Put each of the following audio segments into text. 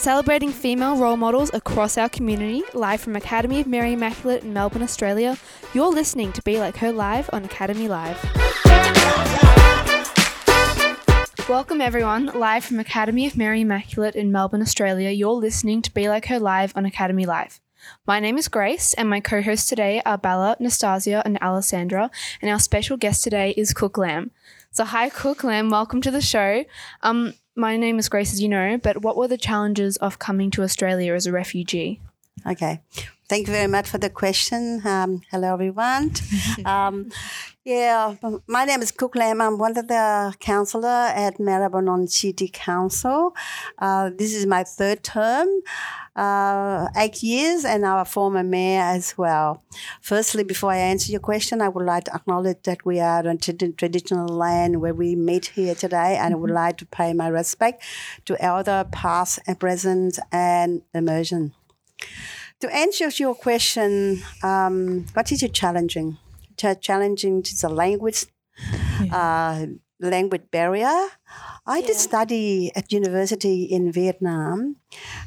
Celebrating female role models across our community, live from Academy of Mary Immaculate in Melbourne, Australia, you're listening to Be Like Her Live on Academy Live. Welcome everyone, live from Academy of Mary Immaculate in Melbourne, Australia. You're listening to Be Like Her Live on Academy Live. My name is Grace, and my co hosts today are Bella, Nastasia, and Alessandra, and our special guest today is Cuc Lam. So, hi, Cuc Lam, welcome to the show. Um, my name is Grace, as you know, but what were the challenges of coming to Australia as a refugee? Okay. Thank you very much for the question. Um, hello, everyone. um, yeah, my name is Cuc Lam. I'm one of the councillor at Maribyrnong City Council. Uh, this is my third term, uh, eight years, and our former mayor as well. Firstly, before I answer your question, I would like to acknowledge that we are on traditional land where we meet here today, and I would like to pay my respect to elder, past and present, and emerging. To answer your question, um, what is it challenging? Ch- challenging is the language, yeah. uh, language barrier. I yeah. did study at university in Vietnam.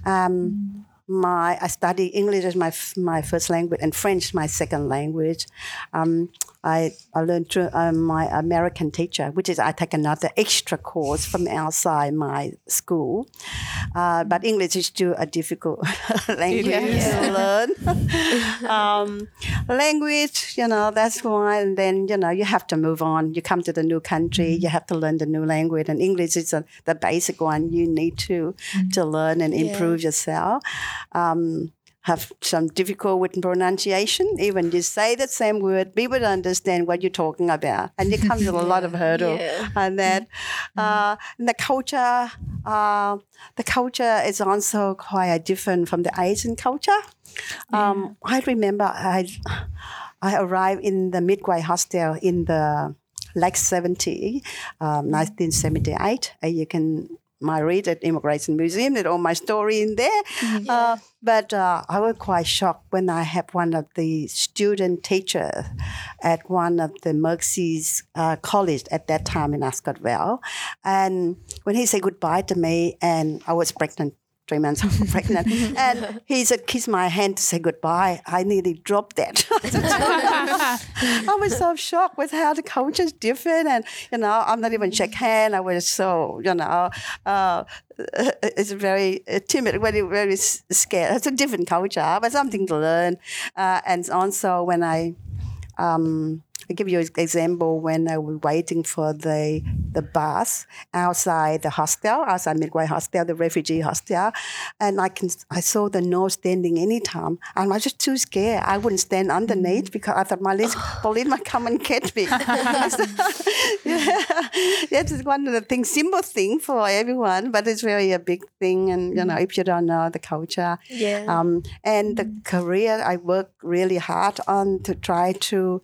Um, mm my I study English as my my first language and French my second language. Um, I, I learned through um, my American teacher, which is I take another extra course from outside my school. Uh, but English is still a difficult language yeah. to learn. um, language, you know, that's why. And then, you know, you have to move on. You come to the new country, you have to learn the new language. And English is a, the basic one you need to, mm-hmm. to learn and improve yeah. yourself. Um, have some difficult with pronunciation. Even you say the same word, people don't understand what you're talking about, and it comes with a lot of hurdle. Yeah. And that mm-hmm. uh, and the culture, uh, the culture is also quite different from the Asian culture. Um, I remember I I arrived in the Midway Hostel in the like 70, um, 1978. Uh, you can my read at Immigration Museum. There's all my story in there. Mm-hmm. Yeah. Uh, but uh, I was quite shocked when I had one of the student teachers at one of the Mercy's uh, college at that time in Ascot Vale. And when he said goodbye to me, and I was pregnant three months pregnant. and he said, kiss my hand to say goodbye. I nearly dropped that. I was so shocked with how the culture is different. And, you know, I'm not even shake hand. I was so, you know, uh, it's very uh, timid, very, very scared. It's a different culture, but something to learn. Uh, and also when I, um, I give you an example when uh, I was waiting for the the bus outside the hostel, outside Midway Hostel, the refugee hostel, and I can I saw the nurse standing anytime, and I was just too scared. I wouldn't stand underneath mm. because I thought my police might come and catch me. yeah, that's one of the things, simple thing for everyone, but it's really a big thing. And you know, mm. if you don't know the culture, yeah, um, and the mm. career, I work really hard on to try to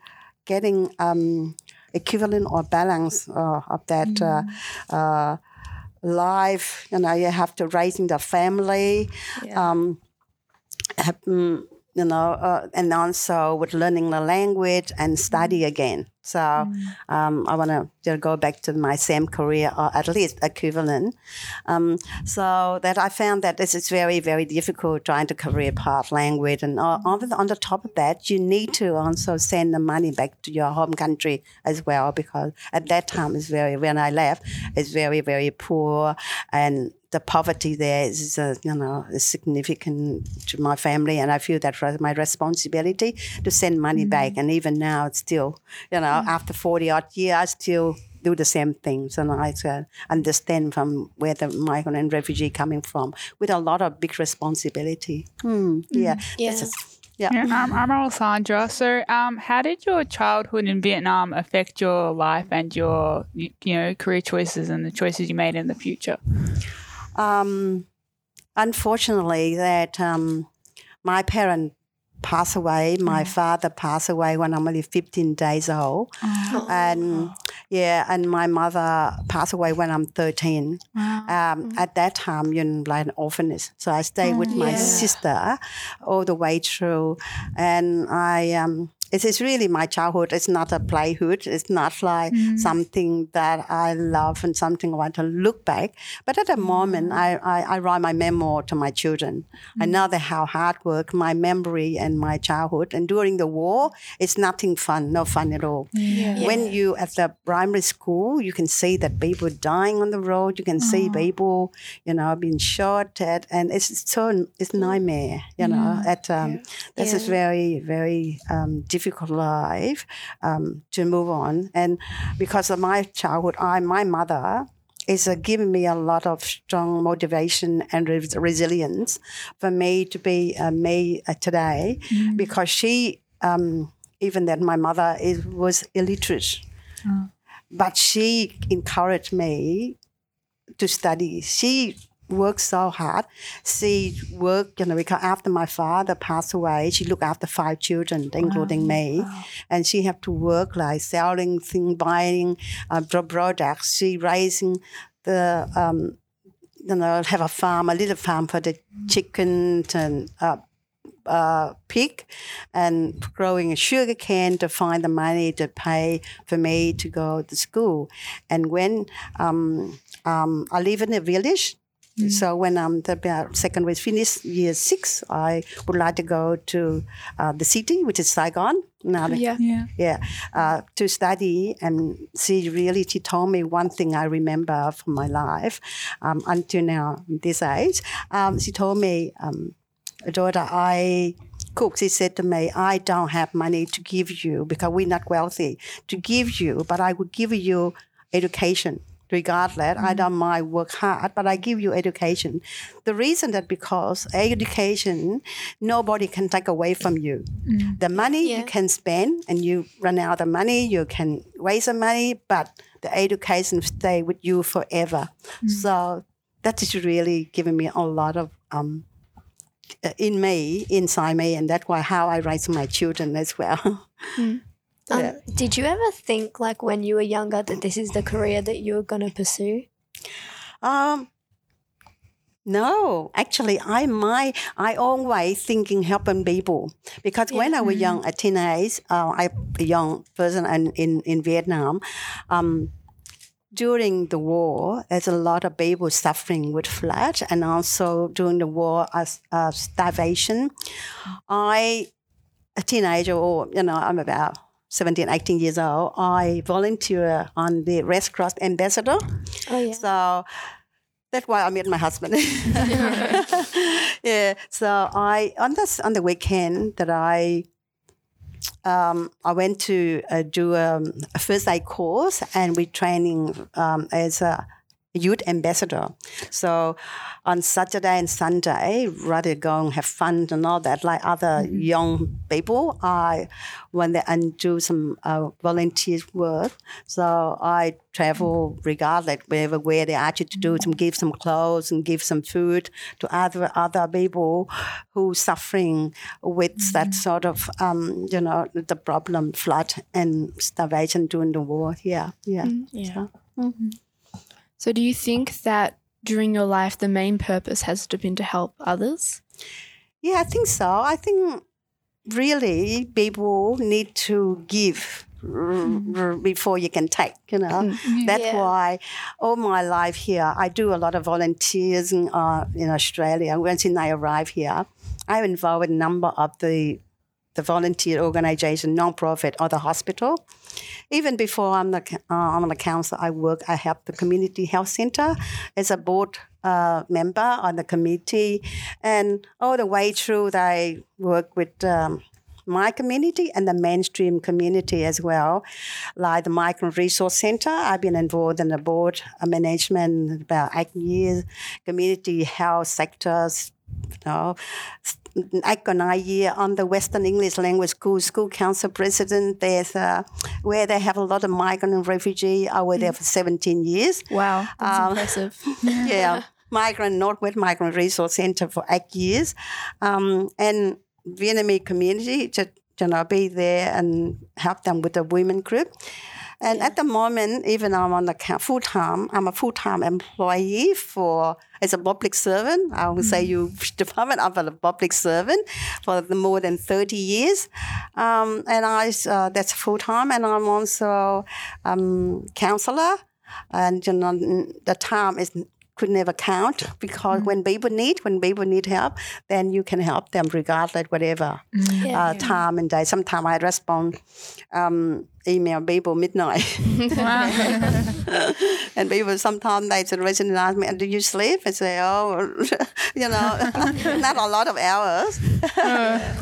getting um, equivalent or balance uh, of that mm. uh, life. You know, you have to raising the family. Yeah. Um, have, mm, you know, uh, and also with learning the language and study again. So mm. um, I want to go back to my same career, or at least equivalent. Um, so that I found that this is very, very difficult trying to career path language. And uh, on, the, on the top of that, you need to also send the money back to your home country as well, because at that time, it's very, when I left, it's very, very poor. And the poverty there is, uh, you know, is significant to my family, and I feel that my responsibility to send money mm-hmm. back. And even now, it's still, you know, mm-hmm. after forty odd years, I still do the same things, and I uh, understand from where the migrant and refugee coming from with a lot of big responsibility. Hmm. Yeah, mm-hmm. yeah. Yeah. yeah um, I'm Alessandra. So, um, how did your childhood in Vietnam affect your life and your, you know, career choices and the choices you made in the future? Um, unfortunately, that um, my parent passed away. My mm. father passed away when I'm only 15 days old, oh. and yeah, and my mother passed away when I'm 13. Wow. Um, at that time, you know, like an orphanage. So I stayed with my yeah. sister all the way through, and I um, it is really my childhood. It's not a playhood. It's not like mm-hmm. something that I love and something I want to look back. But at the mm-hmm. moment, I, I, I write my memoir to my children. I know that how hard work, my memory and my childhood. And during the war, it's nothing fun, no fun at all. Yeah. When you at the primary school, you can see that people dying on the road. You can see uh-huh. people, you know, being shot at, and it's so it's mm-hmm. nightmare. You know, at um, this is very very um, difficult life um, to move on. And because of my childhood, I my mother is uh, giving me a lot of strong motivation and res- resilience for me to be uh, me uh, today, because she. Um, even that my mother is, was illiterate, but she encouraged me to study. She worked so hard. She worked, you know, because after my father passed away, she looked after five children, including me, and she had to work like selling things, buying uh, products. She raising the, um, you know, have a farm, a little farm for the chickens and uh, uh, pig and growing a sugar cane to find the money to pay for me to go to school. And when um, um, I live in a village, so when I'm the about secondary finish year six, I would like to go to uh, the city, which is Saigon. Now, Yeah. Yeah. yeah, uh, to study. And she really, she told me one thing I remember from my life um, until now, this age. Um, she told me, um, daughter, I cook. She said to me, I don't have money to give you because we're not wealthy to give you, but I would give you education. Regardless, I don't mind work hard, but I give you education. The reason that because education, nobody can take away from you. The money Yeah. you can spend and you run out of money, you can waste the money, but the education stay with you forever. So that is really giving me a lot of um, uh, in me, inside me, and that's why how I raise my children as well. Um, Yeah. Did you ever think, like, when you were younger, that this is the career that you were going to pursue? Um, no, actually, I my I always thinking helping people because when I was young, a teenage, uh, I a young person in in, in Vietnam. Um, during the war, there's a lot of people suffering with flood, and also during the war, as uh, starvation. I, a teenager, or you know, I'm about 17, 18 years old. I volunteer on the Red Cross ambassador. Oh, yeah. So that's why I met my husband. yeah. So I on this on the weekend that I um, I went to uh, do um, a first aid course and we're training um, as a youth ambassador. So on Saturday and Sunday, rather go and have fun and all that, like other mm-hmm. young people, I went there and do some uh, volunteer work. So I travel regardless wherever where they ask you to do some, give some clothes and give some food to other other people who suffering with mm-hmm. that sort of um, you know the problem flood and starvation during the war. Yeah, yeah. Mm-hmm. Yeah. So, mm. Do you think that during your life, the main purpose has to been to help others? Yeah, I think so. I think really people need to give hmm. r- r- before you can take, you know. Hmm. Mm-hmm. That's Yeah. why all my life here, I do a lot of volunteers in, uh, in Australia. Once I arrived here, I'm involved in a number of the the volunteer organization, non-profit, or the hospital. Even before I'm the uh, I'm on the council, I work. I help the community health center as a board uh, member on the committee, and all the way through, I work with. Um, my community and the mainstream community as well, like the Migrant Resource Center. I've been involved in the board uh, management about eight years, community health sectors, you know, eight or nine year on the Western English Language School School Council president. There's uh, where they have a lot of migrant and refugee. I was there for 17 years. Wow, that's Um, impressive. yeah, migrant Northwest Migrant Resource Center for eight years, um, and Vietnamese community to you know be there and help them with the women group. And at the moment, even I'm on the full time, I'm a full time employee for as a public servant. I would say you department of a public servant for the more than thirty years, um, and I uh, that's full time. And I'm also um, counselor, and you know the time is could never count because mm. when people need when people need help then you can help them regardless whatever mm. yeah, uh, yeah. time and day. Sometimes i respond um, email people midnight. And people sometimes they generation ask me do you sleep? I say oh you know not a lot of hours.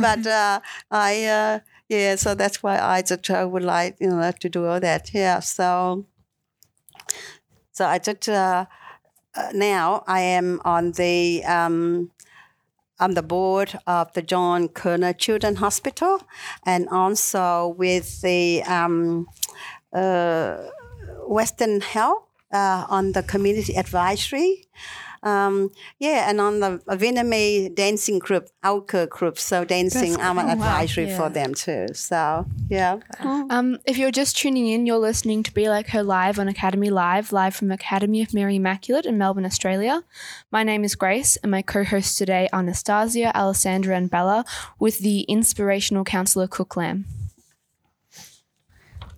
But uh, i uh, yeah so that's why i just uh, would like you know to do all that. Yeah so so i just uh, now I am on the um, the board of the Joan Kirner Children's Hospital, and also with the um, uh, Western Health uh, on the community advisory. Um, yeah, and on the Vietnamese dancing group, Auker group, so dancing, That's I'm an advisory wow. yeah. for them too. So yeah. Um, if you're just tuning in, you're listening to Be Like Her live on Academy Live, live from Academy of Mary Immaculate in Melbourne, Australia. My name is Grace, and my co-hosts today are Anastasia, Alessandra, and Bella, with the inspirational counselor Cuc Lam.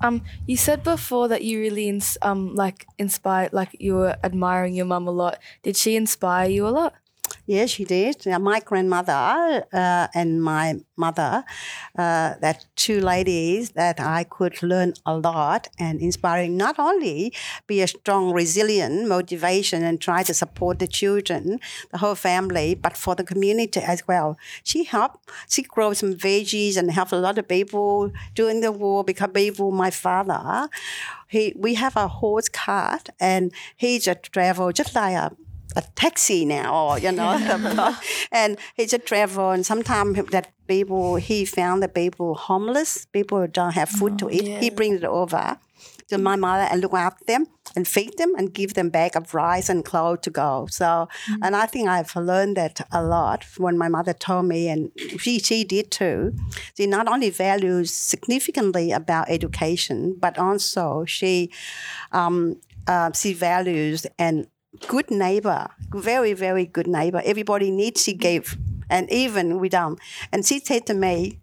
Um, you said before that you really ins- um like inspired, like you were admiring your mum a lot. Did she inspire you a lot? Yes, she did. my grandmother uh, and my mother, uh, that two ladies that I could learn a lot and inspiring. Not only be a strong, resilient motivation and try to support the children, the whole family, but for the community as well. She helped. She grew some veggies and helped a lot of people during the war because people, my father, he we have a horse cart and he just travel just like a a taxi now, or you know, and he just travel. And sometimes that people he found that people homeless, people don't have food oh, to eat. Yeah. He brings it over to my mother and look after them and feed them and give them bag of rice and clothes to go. So, mm-hmm. and I think I've learned that a lot when my mother told me, and she she did too. She not only values significantly about education, but also she um, uh, she values and good neighbor, very, very good neighbor. Everybody needs, she gave. And even with them. And she said to me,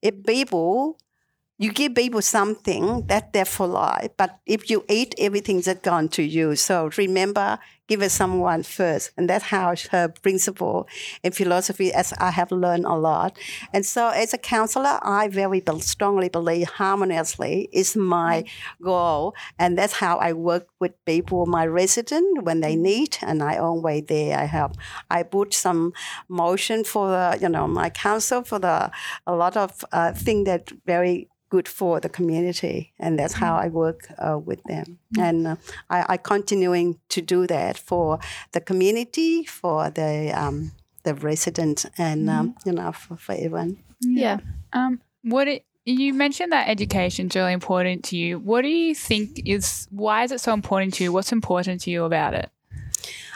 if people, you give people something, that they're for life. But if you eat, everything's gone to you. So remember, give it someone first. And that's how her principle in philosophy, as I have learned a lot. And so as a counselor, I very strongly believe harmoniously is my goal. And that's how I work with people, my resident, when they need, and I always there, I help. I put some motion for the, you know, my council for the, a lot of uh, things that very good for the community, and that's how I work uh, with them. Mm-hmm. And uh, I, I continuing to do that for the community, for the um, the residents, and um, mm-hmm. you know for, for everyone. Yeah. Um, what it, you mentioned that education is really important to you. What do you think is why is it so important to you? What's important to you about it?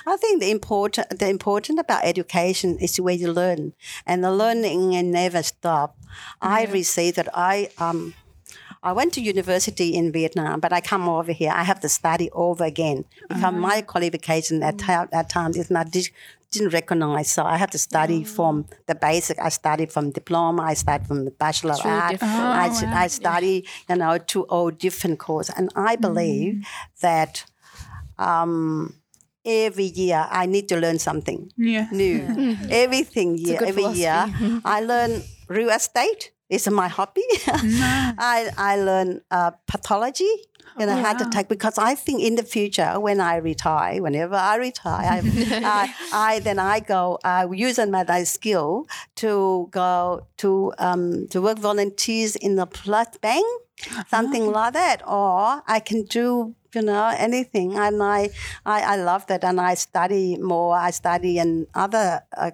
I think the important the important about education is the way you learn, and the learning and never stop. I received that I um. I went to university in Vietnam, but I come over here. I have to study over again because uh-huh. my qualification at mm. that time is not didn't recognize. So I had to study oh. from the basic. I studied from diploma. I studied from the bachelor of art. Oh, I, wow. I study, you know, two all different courses. And I believe mm. that um, every year I need to learn something yeah. new. Yeah. Everything year, every philosophy. year, I learn real estate. It's my hobby. I I learn uh, pathology. You know, oh, how wow. to take because I think in the future when I retire, whenever I retire, I, I, I, then I go I use my skill to go to um, to work volunteers in the blood bank, something oh. like that, or I can do you know, anything. And I, I, I love that. And I study more. I study in other, uh,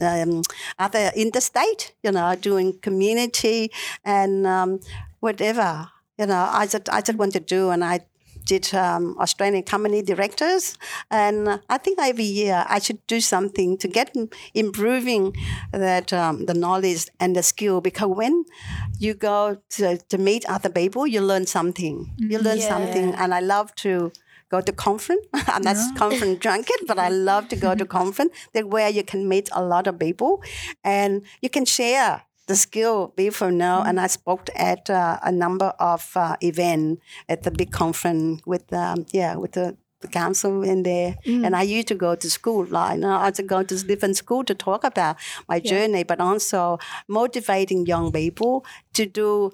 um, other interstate, you know, doing community and um, whatever, you know, I just, I just want to do. And I did um, Australian company directors, and I think every year I should do something to get improving that um, the knowledge and the skill. Because when you go to, to meet other people, you learn something. You learn Yeah. something, and I love to go to conference. I'm not conference junket, but I love to go to conference that where you can meet a lot of people, and you can share the skill people know. And I spoke at uh, a number of uh, event at the big conference with um, yeah with the. The council in there, and I used to go to school. Like, you know, I used to go to different school to talk about my journey, but also motivating young people to do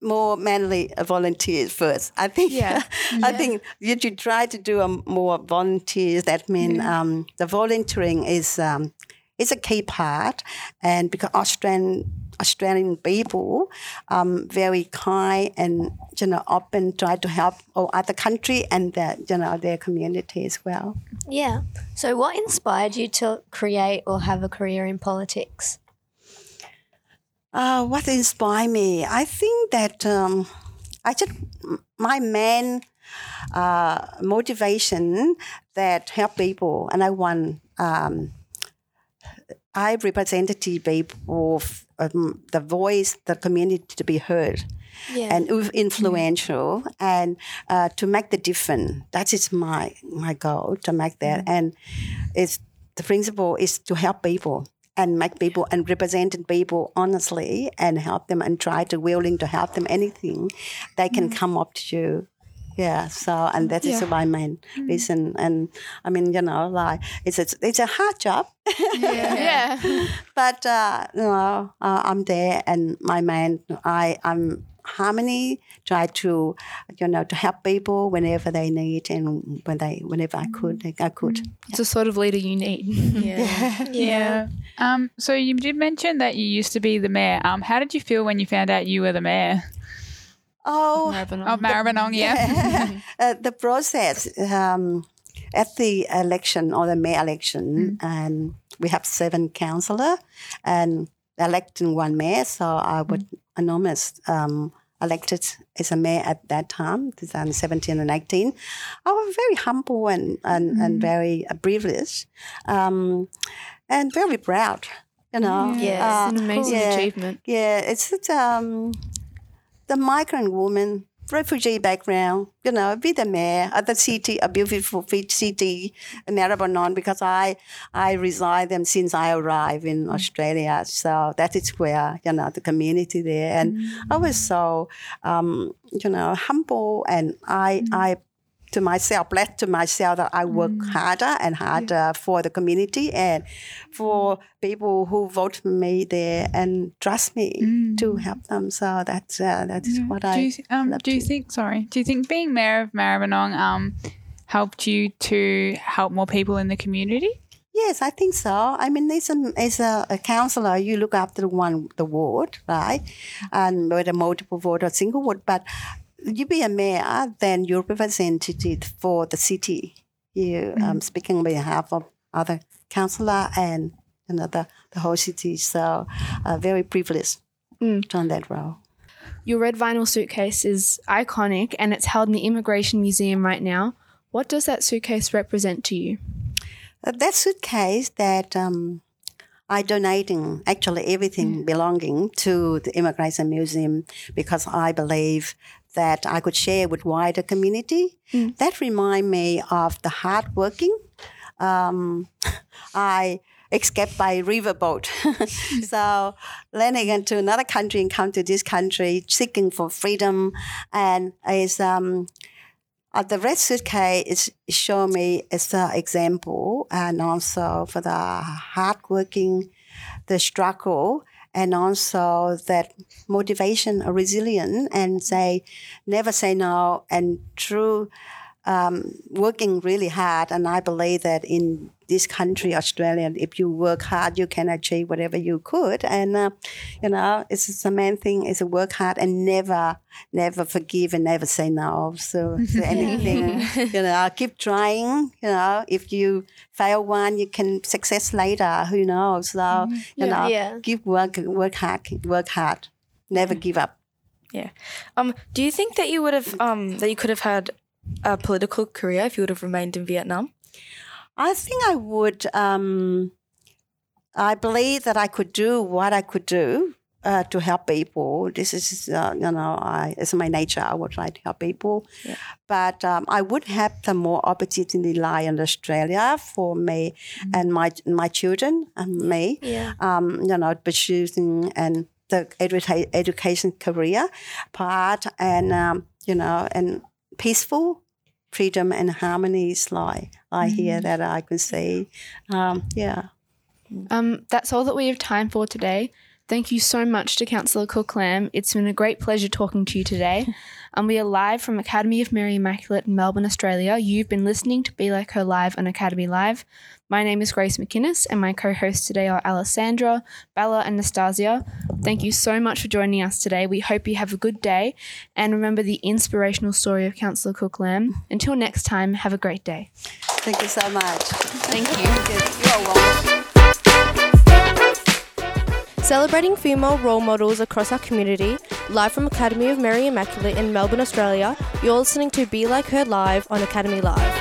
more manly volunteers first. I think. Yeah. I think you should try to do um, more volunteers. That means um, the volunteering is um, is a key part, and because Australian Australian people um, very kind and you know open, try to help all other country and their, you know their community as well. Yeah. So, what inspired you to create or have a career in politics? Uh, what inspired me? I think that um, I just my main uh, motivation that help people, and I want um, I represented people, um, the voice, the community to be heard Yeah. and inf- influential and uh, to make the difference. That is my my goal to make that. And it's the principle is to help people and make people and representing people honestly and help them and try to willing to help them anything they can come up to you. Yeah, so and that is Yeah. my main reason. And I mean, you know, like it's it's, it's a hard job. Yeah. yeah. but uh, you know, uh, I'm there, and my man, I, I'm harmony. Try to, you know, to help people whenever they need, and when they, whenever I could, I could. It's the sort of leader you need. Yeah. Yeah. Um, so you did mention that you used to be the mayor. Um, how did you feel when you found out you were the mayor Oh, of Maribyrnong? Yeah. uh, the process um, at the election or the mayor election, and we have seven councillor and electing one mayor. So I would anonymous um, elected as a mayor at that time, 2017 and 18. I was very humble and and, and very uh, privileged, um, and very proud. You know, Yeah. Uh, It's an amazing yeah. achievement. yeah, it's it's, um, the migrant woman, refugee background, you know, be the mayor of the city, a beautiful city, Maribyrnong, because I I reside them since I arrived in Australia. So that is where, you know, the community there. And I was so, um, you know, humble and I, I to myself, blessed to myself that I work harder and harder for the community and for people who vote for me there and trust me to help them. So that's uh, that is what do I. you, um, do you think? Sorry. Do you think being mayor of Maribyrnong um helped you to help more people in the community? Yes, I think so. I mean, as a, as a, a councillor, you look after one the ward, right? And whether multiple ward or single ward, but you be a mayor, then you're representative for the city. You um, speaking on behalf of other councillor and another the whole city. So, uh, very privileged Mm. to on that role. Your red vinyl suitcase is iconic and it's held in the Immigration Museum right now. What does that suitcase represent to you? Uh, that suitcase that um, I donating actually everything belonging to the Immigration Museum because I believe that I could share with wider community. That remind me of the hard working. Um, I escaped by riverboat. so landing into another country and come to this country seeking for freedom and is um, uh, the red suitcase is show me as an example and also for the hardworking, the struggle, and also that motivation or resilience and say never say no and through um, working really hard and I believe that in this country, Australia, if you work hard, you can achieve whatever you could. And, uh, you know, it's just the main thing is to work hard and never, never forgive and never say no. So, to anything, you know, keep trying. You know, if you fail one, you can success later. Who knows? So, you know, Yeah. keep work, work hard, work hard. Never give up. Yeah. Um, do you think that you would have um that you could have had a political career if you would have remained in Vietnam? I think I would. Um, I believe that I could do what I could do uh, to help people. This is, uh, you know, I, it's my nature. I would try to help people. Yeah. But um, I would have the more opportunity lie in Australia for me and my my children and me. Yeah. Um, you know, pursuing and the educa- education career part and, um, you know, and peaceful freedom and harmonies lie, lie here that I can see. Um, yeah. Um, that's all that we have time for today. Thank you so much to Councillor Cuc Lam. It's been a great pleasure talking to you today. And we are live from Academy of Mary Immaculate in Melbourne, Australia. You've been listening to Be Like Her Live on Academy Live. My name is Grace McInnes, and my co hosts today are Alessandra, Bella, and Nastasia. Thank you so much for joining us today. We hope you have a good day. And remember the inspirational story of Councillor Cuc Lam. Until next time, have a great day. Thank you so much. Thank you. You're welcome. Celebrating female role models across our community, live from Academy of Mary Immaculate in Melbourne, Australia, you're listening to Be Like Her Live on Academy Live.